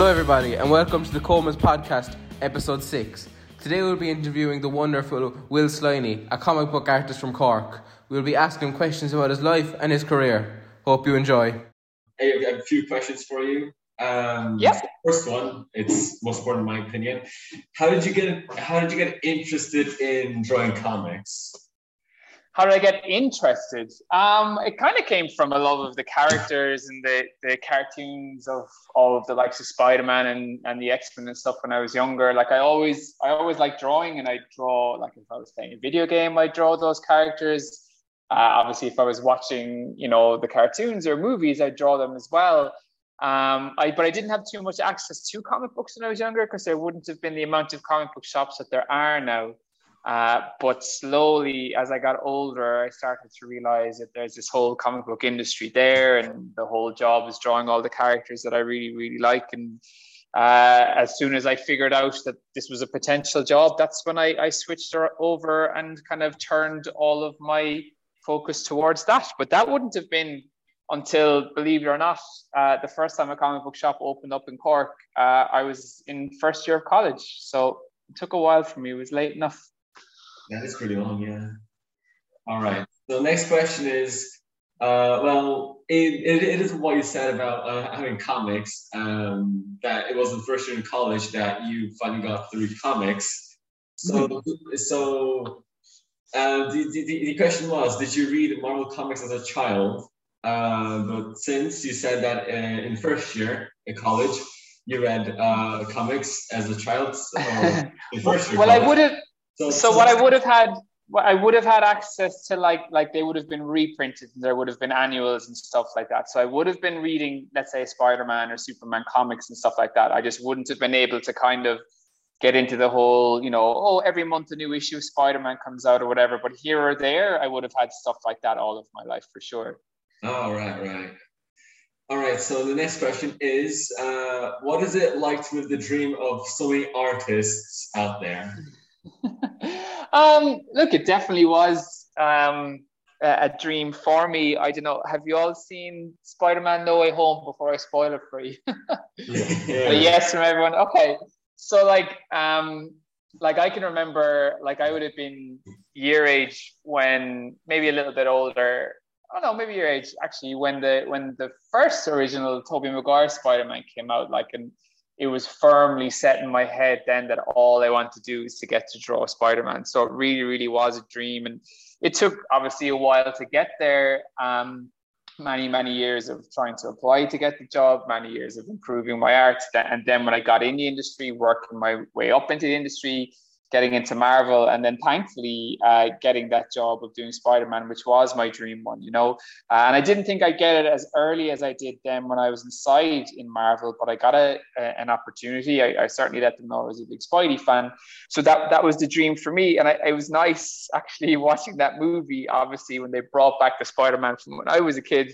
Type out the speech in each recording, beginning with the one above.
Hello, everybody, and welcome to the Coleman's Podcast, Episode 6. Today, we'll be interviewing the wonderful Will Sliney, a comic book artist from Cork. We'll be asking him questions about his life and his career. Hope you enjoy. I have a few questions for you. Um, Yep. First one, it's most important in my opinion. How did you get How did you get interested in drawing comics? How did I get interested? Um, it kind of came from a love of the characters and the, the cartoons of all of the likes of Spider-Man and, and the X-Men and stuff when I was younger. Like I always I always liked drawing and I draw like if I was playing a video game, I draw those characters. Uh, obviously, if I was watching, you know, the cartoons or movies, I draw them as well. Um, I, but I didn't have too much access to comic books when I was younger because there wouldn't have been the amount of comic book shops that there are now. Uh, but slowly, as I got older, I started to realize that there's this whole comic book industry there, and the whole job is drawing all the characters that I really, really like. And uh, as soon as I figured out that this was a potential job, that's when I, I switched over and kind of turned all of my focus towards that. But that wouldn't have been until, believe it or not, uh, the first time a comic book shop opened up in Cork, uh, I was in first year of college. So it took a while for me. It was late enough. That is pretty long, yeah. All right. So next question is, uh, well, it, it, it is what you said about uh, having comics. Um, that it was the first year in college that you finally got to read comics. So, so uh, the, the, the question was, did you read Marvel comics as a child? Uh, but since you said that uh, in first year in college, you read uh, comics as a child, first year well, I college. So, So what I would have had, what I would have had access to, like, like they would have been reprinted, and there would have been annuals and stuff like that. So I would have been reading, let's say, Spider-Man or Superman comics and stuff like that. I just wouldn't have been able to kind of get into the whole, you know, oh, every month a new issue of Spider-Man comes out or whatever. But here or there, I would have had stuff like that all of my life for sure. Oh, right, right. All right. So the next question is, uh, what is it like to live the dream of so many artists out there? um, look, it definitely was um, a, a dream for me. I don't know. Have you all seen Spider-Man: No Way Home? Before I spoil it for you, yes from everyone. Okay, so like, um, like I can remember, like I would have been year age when maybe a little bit older. I don't know, maybe your age actually when the when the first original Tobey Maguire Spider-Man came out, like and it was firmly set in my head then that all I want to do is to get to draw Spider-Man. So it really, really was a dream. And it took obviously a while to get there. Um, many, many years of trying to apply to get the job, many years of improving my art. And then when I got in the industry, working my way up into the industry, getting into Marvel, and then thankfully uh, getting that job of doing Spider Man, which was my dream one, you know. Uh, and I didn't think I'd get it as early as I did then when I was inside in Marvel, but I got a, a an opportunity. I, I, certainly let them know I was a big Spidey fan, so that that was the dream for me. And I, it was nice actually watching that movie. Obviously, when they brought back the Spider Man from when I was a kid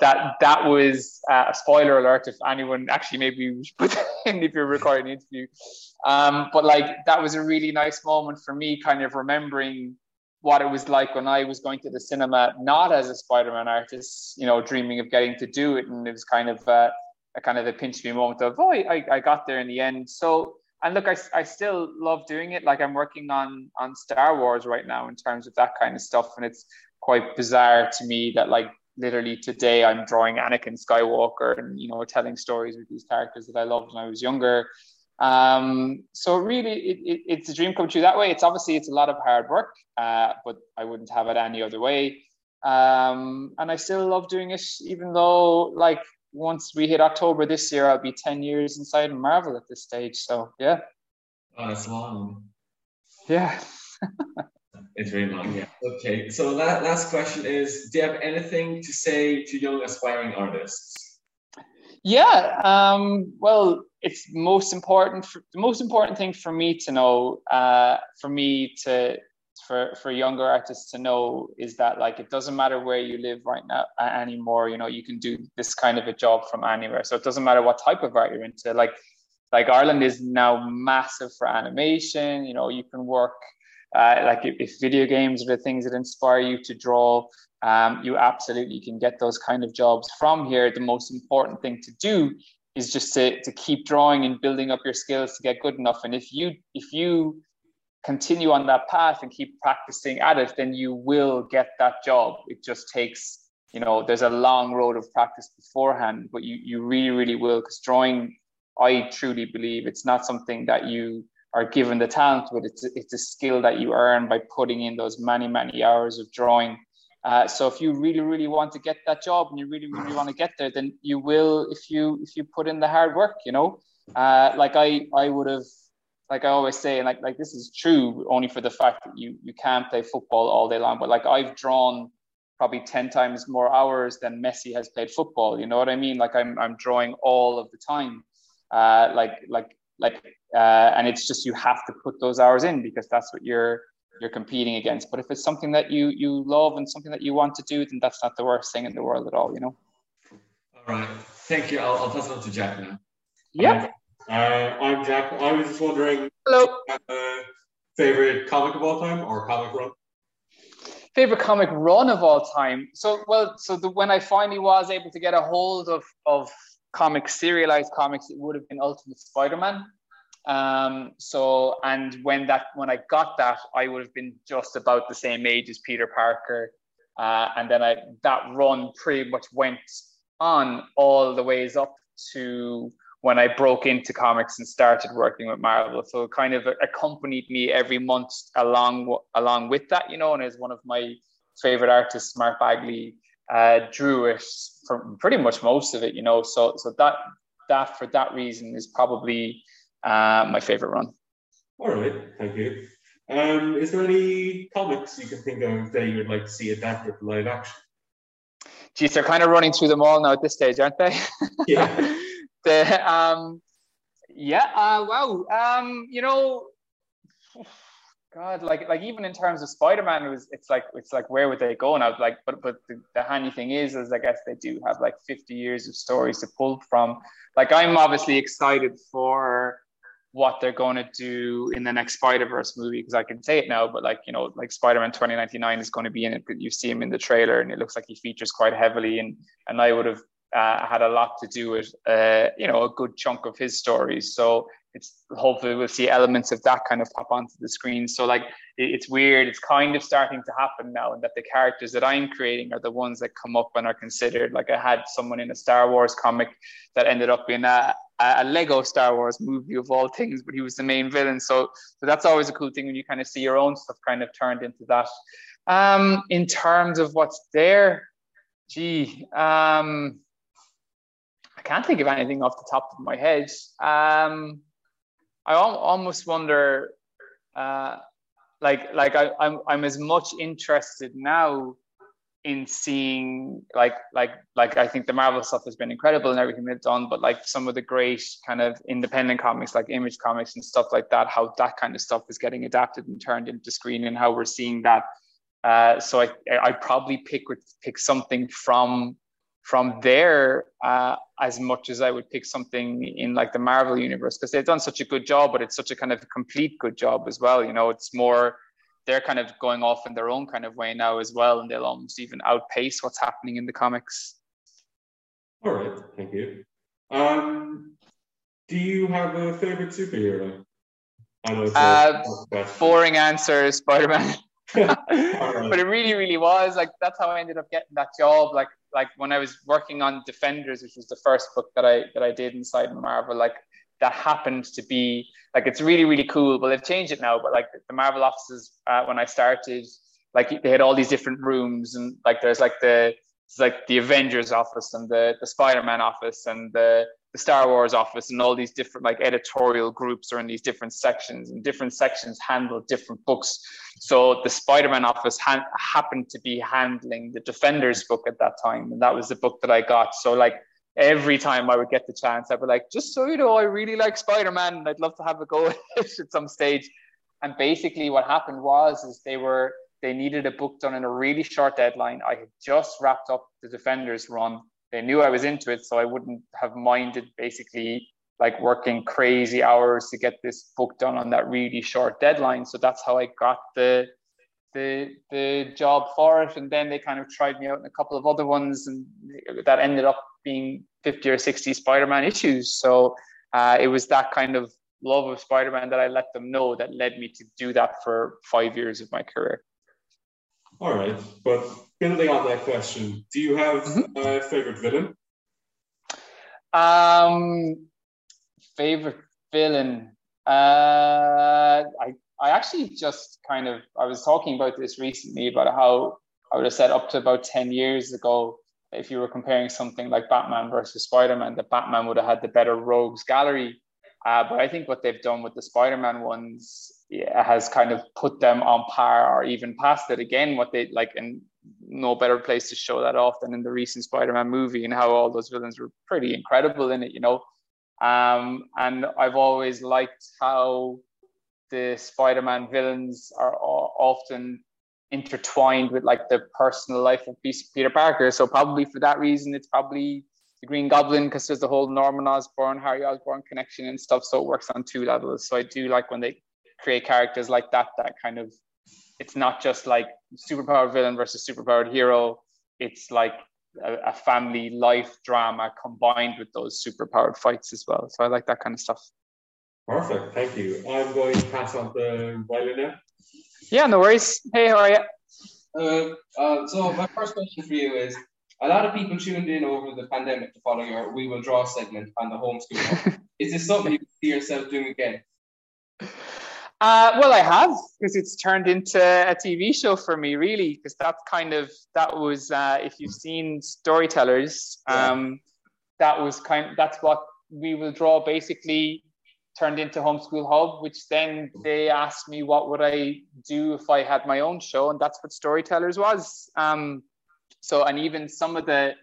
that that was uh, a spoiler alert if anyone actually maybe we should put that in if you're recording the interview. Um, but like that was a really nice moment for me kind of remembering what it was like when I was going to the cinema not as a Spider-Man artist you know dreaming of getting to do it. And it was kind of uh, a kind of a pinch me moment of oh I, I got there in the end. So and look I, I still love doing it. Like I'm working on on Star Wars right now in terms of that kind of stuff. And it's quite bizarre to me that like literally today I'm drawing Anakin Skywalker and you know telling stories with these characters that I loved when I was younger. Um, so really, it, it, it's a dream come true that way. It's obviously it's a lot of hard work, uh, but I wouldn't have it any other way. Um, and I still love doing it, even though like once we hit October this year, I'll be ten years inside Marvel at this stage. So yeah. Oh, that's long. Yeah. It's very long, yeah. Okay, so that last question is Do you have anything to say to young aspiring artists? Yeah, um, well, it's most important. For, the most important thing for me to know, uh, for me to, for for younger artists to know, is that like it doesn't matter where you live right now uh, anymore. You know, you can do this kind of a job from anywhere. So it doesn't matter what type of art you're into. Like, like Ireland is now massive for animation. You know, you can work uh, like if, video games are the things that inspire you to draw, um, you absolutely can get those kind of jobs from here. The most important thing to do is just to, to keep drawing and building up your skills to get good enough. And if you if you continue on that path and keep practicing at it, then you will get that job. It just takes, you know, there's a long road of practice beforehand, but you you really, really will. Because drawing, I truly believe it's not something that you are given the talent but It's it's a skill that you earn by putting in those many, many hours of drawing uh, so if you really, really want to get that job and you really, really want to get there, then you will if you if you put in the hard work. You know, uh, like I I would have, like I always say, and like like this is true only for the fact that you you can't play football all day long. But like I've drawn probably ten times more hours than Messi has played football. You know what I mean? Like I'm I'm drawing all of the time. Uh, like like like uh, and it's just you have to put those hours in because that's what you're you're competing against. But if it's something that you you love and something that you want to do, then that's not the worst thing in the world at all, you know. All right, thank you. I'll, I'll pass it on to Jack now. Yeah. Uh, I'm Jack. I was just wondering. Hello. Uh, favorite comic of all time or comic run? Favorite comic run of all time. So well, so the, when I finally was able to get a hold of of comics, serialized comics, it would have been Ultimate Spider-Man. Um, so, and when that when I got that, I would have been just about the same age as Peter Parker, uh, and then I that run pretty much went on all the ways up to when I broke into comics and started working with Marvel. So it kind of accompanied me every month along along with that, you know, and as one of my favorite artists, Mark Bagley, uh, drew it for pretty much most of it, you know. So so that that for that reason is probably uh, my favorite run. All right, thank you. Um, is there any comics you can think of that you would like to see adapted to live action? Geez, they're kind of running through them all now at this stage, aren't they? Yeah. the, um, yeah. Uh, wow. Um, you know, God, like like even in terms of Spider-Man, it was it's like it's like where would they go now? Like, but but the, the handy thing is, is I guess they do have like 50 years of stories to pull from. Like I'm obviously excited for what they're going to do in the next Spider Verse movie because I can say it now, but like you know, like Spider Man 2099 is going to be in it. You see him in the trailer, and it looks like he features quite heavily. And and I would have uh, had a lot to do with uh, you know a good chunk of his stories. So it's hopefully we'll see elements of that kind of pop onto the screen. So like it's weird. It's kind of starting to happen now, and that the characters that I'm creating are the ones that come up and are considered. Like I had someone in a Star Wars comic that ended up being a, a Lego Star Wars movie of all things, but he was the main villain. So, so that's always a cool thing when you kind of see your own stuff kind of turned into that. Um, in terms of what's there, gee, um, I can't think of anything off the top of my head. Um, I al- almost wonder, uh, like, like I, I'm, I'm as much interested now in seeing like like like I think the Marvel stuff has been incredible and everything they've done, but like some of the great kind of independent comics like Image Comics and stuff like that, how that kind of stuff is getting adapted and turned into screen and how we're seeing that. Uh, so I I probably pick pick something from from there uh, as much as I would pick something in like the Marvel universe because they've done such a good job, but it's such a kind of complete good job as well. You know, it's more they're kind of going off in their own kind of way now as well, and they'll almost even outpace what's happening in the comics. All right, thank you. Um, do you have a favorite superhero? I know uh, boring answer, Spider-Man. But it really, really was like that's how I ended up getting that job. Like, like when I was working on Defenders, which was the first book that I that I did inside Marvel. Like that happened to be like it's really really cool. Well, they've changed it now, but like the Marvel offices uh, when I started, like they had all these different rooms, and like there's like the it's like the Avengers office and the the Spider Man office and the the Star Wars office and all these different like editorial groups are in these different sections and different sections handle different books. So the Spider-Man office ha- happened to be handling the Defenders book at that time, and that was the book that I got. So like every time I would get the chance, I'd be like, just so you know, I really like Spider-Man and I'd love to have a go at it at some stage. And basically what happened was is they were they needed a book done in a really short deadline. I had just wrapped up the Defenders run. They knew I was into it, so I wouldn't have minded basically like working crazy hours to get this book done on that really short deadline. So that's how I got the the the job for it and then they kind of tried me out in a couple of other ones and that ended up being 50 or 60 Spider-Man issues. So uh, it was that kind of love of Spider-Man that I let them know that led me to do that for five years of my career. All right, but building on that question, do you have mm-hmm. a favorite villain? Um, favorite villain. Uh, I I actually just kind of I was talking about this recently about how I would have said up to about ten years ago if you were comparing something like Batman versus Spider Man, that Batman would have had the better rogues gallery. Uh, but I think what they've done with the Spider Man ones yeah, has kind of put them on par or even past it again. What they like, and no better place to show that off than in the recent Spider Man movie and how all those villains were pretty incredible in it, you know. Um, and I've always liked how the Spider Man villains are often intertwined with like the personal life of Peter Parker. So probably for that reason, it's probably the Green Goblin because there's the whole Norman Osborn, Harry Osborn connection and stuff. So it works on two levels. So I do like when they create characters like that. That kind of it's not just like superpowered villain versus superpowered hero. It's like a, a family life drama combined with those superpowered fights as well. So I like that kind of stuff. Perfect. Thank you. I'm going to pass on the violin now. Yeah, no worries. Hey, how are you? Uh, uh, so my first question for you is: A lot of people tuned in over the pandemic to follow your "We Will Draw" segment on the homeschool. is this something you see yourself doing again? Uh, well, I have because it's turned into a TV show for me, really. Because that's kind of that was uh, if you've seen storytellers, um, that was kind. That's what we will draw basically turned into Homeschool Hub, which then they asked me what would I do if I had my own show, and that's what Storytellers was. Um, so, and even some of the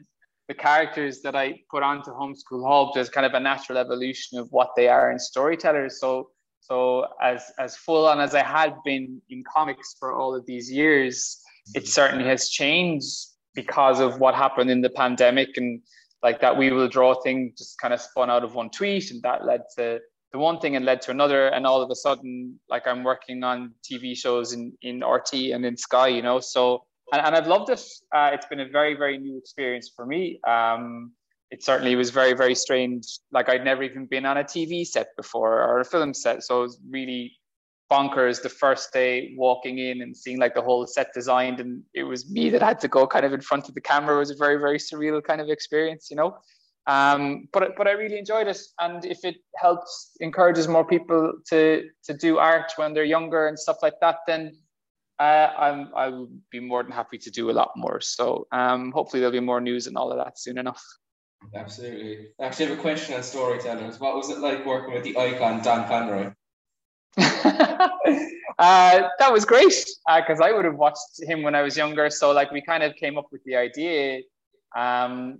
the characters that I put onto Homeschool Hub, there's kind of a natural evolution of what they are in Storytellers. So, so as as full on as I had been in comics for all of these years, it mm-hmm. certainly has changed because of what happened in the pandemic and like that we will draw thing just kind of spun out of one tweet and that led to the one thing and led to another. And all of a sudden like i'm working on tv shows in in RTÉ and in sky you know? So and, and i've loved it uh, it's been a very very new experience for me. Um, it certainly was very very strange. Like i'd never even been on a tv set before or a film set. So it was really bonkers the first day walking in and seeing like the whole set designed. And it was me that had to go kind of in front of the camera. It was a very very surreal kind of experience you know? Um, but but I really enjoyed it, and if it helps encourages more people to to do art when they're younger and stuff like that, then uh, I'm I will be more than happy to do a lot more. So um, hopefully there'll be more news and all of that soon enough. Absolutely. I actually have a question on storytellers. What was it like working with the icon Don Conroy? uh, that was great because uh, I would have watched him when I was younger. So like we kind of came up with the idea. Um,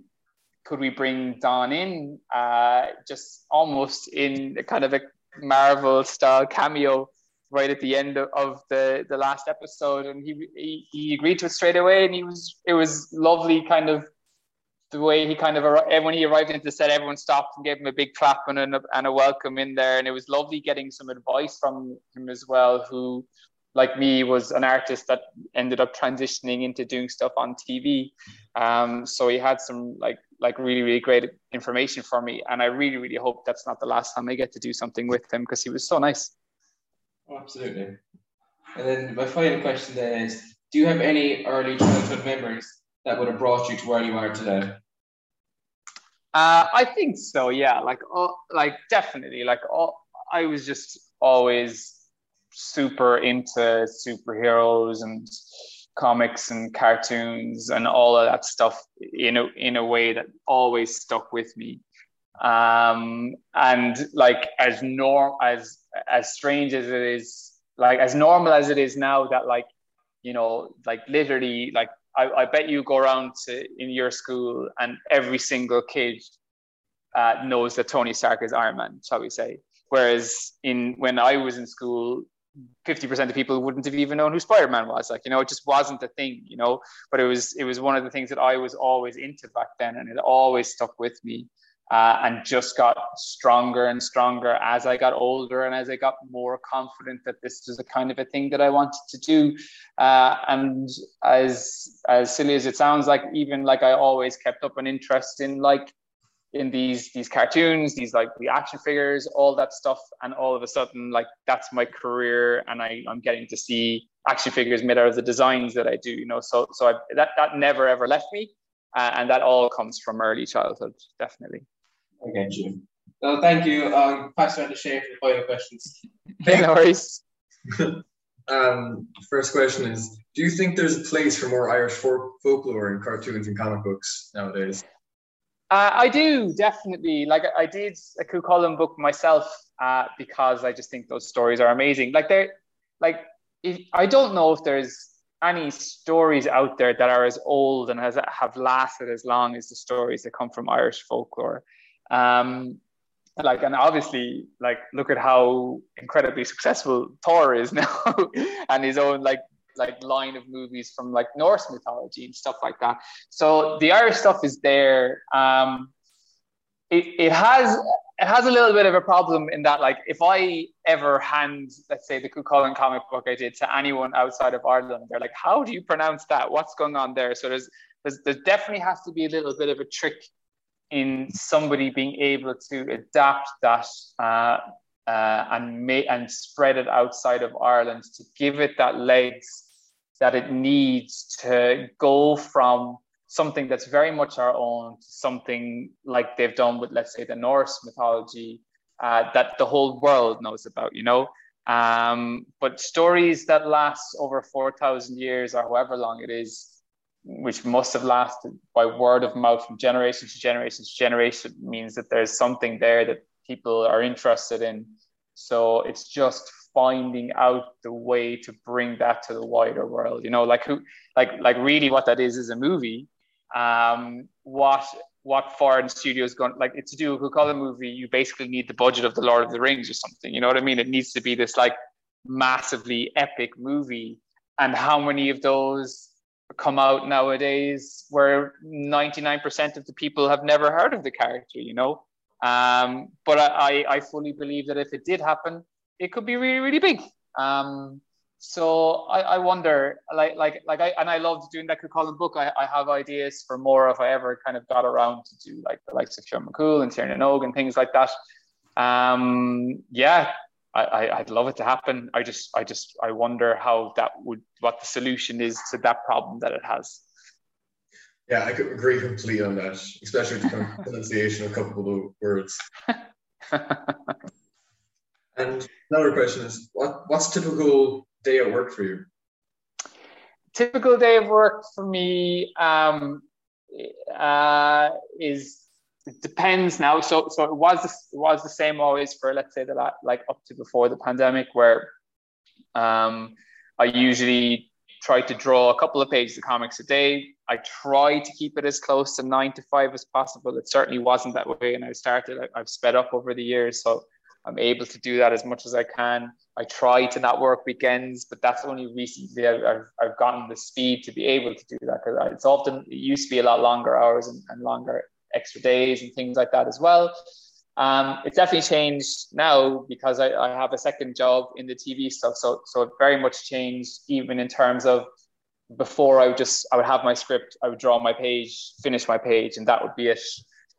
could we bring Don in uh, just almost in a kind of a Marvel style cameo right at the end of the, the last episode and he, he, he agreed to it straight away and he was it was lovely kind of the way he kind of when he arrived into the set everyone stopped and gave him a big clap and a, and a welcome in there and it was lovely getting some advice from him as well who like me was an artist that ended up transitioning into doing stuff on TV. Um, so he had some like like really really great information for me, and I really really hope that's not the last time I get to do something with him because he was so nice. Oh, absolutely. And then my final question then is: Do you have any early childhood memories that would have brought you to where you are today? Uh, I think so. Yeah, like oh, like definitely. Like oh, I was just always super into superheroes and comics and cartoons and all of that stuff in a, in a way that always stuck with me um, and like as norm as as strange as it is like as normal as it is now that like you know like literally like I, I bet you go around to in your school and every single kid uh, knows that Tony Stark is Iron Man, shall we say? Whereas in when I was in school, 50% of people wouldn't have even known who Spider-Man was. Like, you know, it just wasn't a thing, you know, but it was, it was one of the things that I was always into back then. And it always stuck with me. Uh, and just got stronger and stronger as I got older and as I got more confident that this was a kind of a thing that I wanted to do. Uh, and as as silly as it sounds, like even like I always kept up an interest in like in these these cartoons, these like the action figures, all that stuff, and all of a sudden like that's my career, and I I'm getting to see action figures made out of the designs that I do. You know, so so I, that that never ever left me. Uh, and that all comes from early childhood, definitely. I get you. Well, thank you. Um, pass around to Shane for the final questions. no worries. um, first question is: Do you think there's a place for more Irish folk- folklore in cartoons and comic books nowadays? Uh, I do definitely. Like I did a Cuchulainn book myself uh, because I just think those stories are amazing. Like they're like if, I don't know if there's any stories out there that are as old and has have lasted as long as the stories that come from Irish folklore. Um, like and obviously like look at how incredibly successful Thor is now and his own like like line of movies from like Norse mythology and stuff like that. So the Irish stuff is there. Um, it, it has it has a little bit of a problem in that like if I ever hand let's say the Cuchulainn comic book I did to anyone outside of Ireland, they're like, how do you pronounce that? What's going on there? So there's there's there definitely has to be a little bit of a trick in somebody being able to adapt that uh, uh, and make and spread it outside of Ireland to give it that legs that it needs to go from something that's very much our own to something like they've done with let's say the Norse mythology uh, that the whole world knows about you know? Um, but stories that last over 4,000 years or however long it is which must have lasted by word of mouth from generation to generation to generation means that there's something there that people are interested in. So it's just finding out the way to bring that to the wider world. You know, like who, like like really, what that is is a movie. Um, what what foreign studios going like It's to do a call a movie? You basically need the budget of the Lord of the Rings or something. You know what I mean? It needs to be this like massively epic movie. And how many of those come out nowadays where 99% of the people have never heard of the character, you know? Um, but I, I fully believe that if it did happen, it could be really, really big. Um, so I, I wonder, like, like, like I, and I loved doing that Cuchulainn book. I, I have ideas for more if I ever kind of got around to do like the likes of Sean McCool and Tír na nÓg and things like that. Um, yeah, I, would love it to happen. I just, I just, I wonder how that would, what the solution is to that problem that it has. Yeah, I could agree completely on that, especially the pronunciation of a couple of words. and another question is, what, what's typical day at work for you? Typical day of work for me um, uh, is it depends now. So so it was it was the same always for let's say that like up to before the pandemic where um, I usually try to draw a couple of pages of comics a day. I try to keep it as close to nine to five as possible. It certainly wasn't that way, and I started. I, I've sped up over the years, so I'm able to do that as much as I can. I try to not work weekends, but that's only recently I've, I've, I've gotten the speed to be able to do that because it's often it used to be a lot longer hours and, and longer extra days and things like that as well. Um, it's definitely changed now because I, I, have a second job in the TV stuff. So, so it very much changed even in terms of before I would just, I would have my script, I would draw my page, finish my page, and that would be it.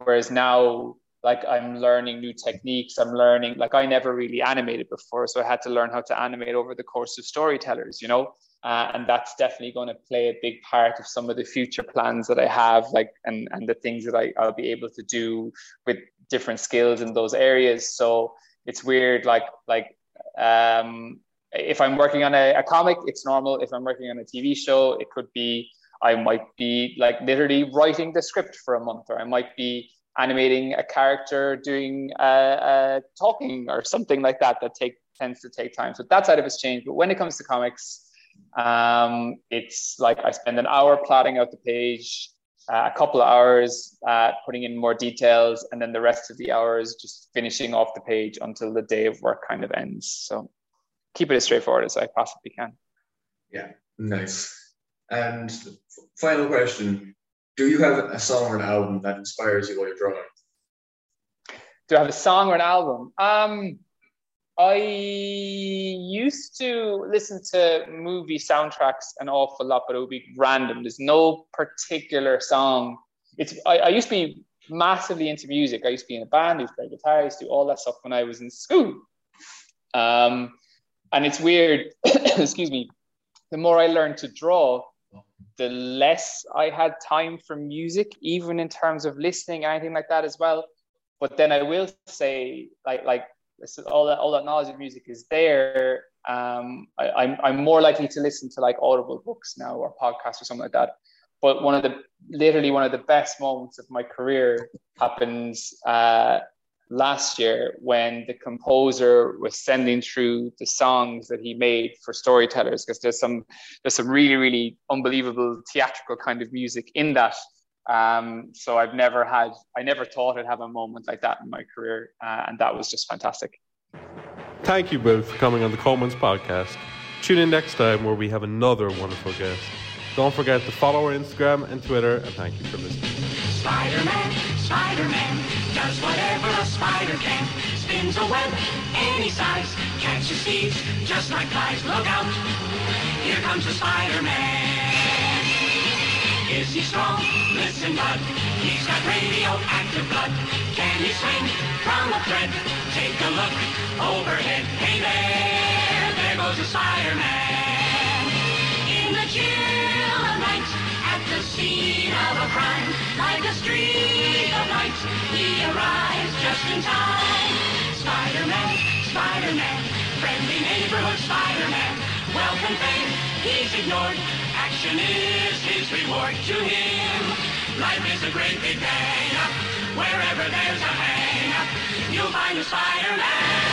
Whereas now, like I'm learning new techniques, I'm learning, like I never really animated before. So I had to learn how to animate over the course of storytellers, you know? Uh, and that's definitely going to play a big part of some of the future plans that I have, like and and the things that I, I'll be able to do with different skills in those areas. So it's weird, like like um, if I'm working on a, a comic, it's normal. If I'm working on a TV show, it could be I might be like literally writing the script for a month, or I might be animating a character doing uh, uh, talking or something like that. That take tends to take time. So that side of it's changed. But when it comes to comics um, it's like I spend an hour plotting out the page, uh, a couple of hours uh, putting in more details, and then the rest of the hours just finishing off the page until the day of work kind of ends. So keep it as straightforward as I possibly can. Yeah, nice. And final question: Do you have a song or an album that inspires you while you're drawing? do I have a song or an album? Um, I used to listen to movie soundtracks an awful lot, but it would be random. There's no particular song. It's I, I used to be massively into music. I used to be in a band, I used to play guitar, I used to do all that stuff when I was in school. Um, and it's weird, excuse me, the more I learned to draw, the less I had time for music, even in terms of listening, anything like that as well. But then I will say, like, like all that all that knowledge of music is there. Um, I, I'm I'm more likely to listen to like audible books now or podcasts or something like that. But one of the literally one of the best moments of my career happens uh, last year when the composer was sending through the songs that he made for storytellers because there's some there's some really really unbelievable theatrical kind of music in that um, so I've never had I never thought I'd have a moment like that in my career uh, and that was just fantastic thank you both for coming on the Coleman's podcast tune in next time where we have another wonderful guest don't forget to follow our Instagram and Twitter and thank you for listening Spider-Man, Spider-Man does whatever a spider can. Spins a web any size, catches thieves just like flies. Look out, here comes the Spider-Man. Is he strong? Listen, bud. He's got radioactive blood. Can he swing from a thread? Take a look overhead. Hey there, there goes the Spider-Man. In the chill of night, at the scene of a crime, like a streak of light, he arrives just in time. Spider-Man, Spider-Man, friendly neighborhood Spider-Man. Welcome fame, he's ignored. Action is his reward to him. Life is a great big bang. Wherever there's a hang, you'll find a Spider-Man.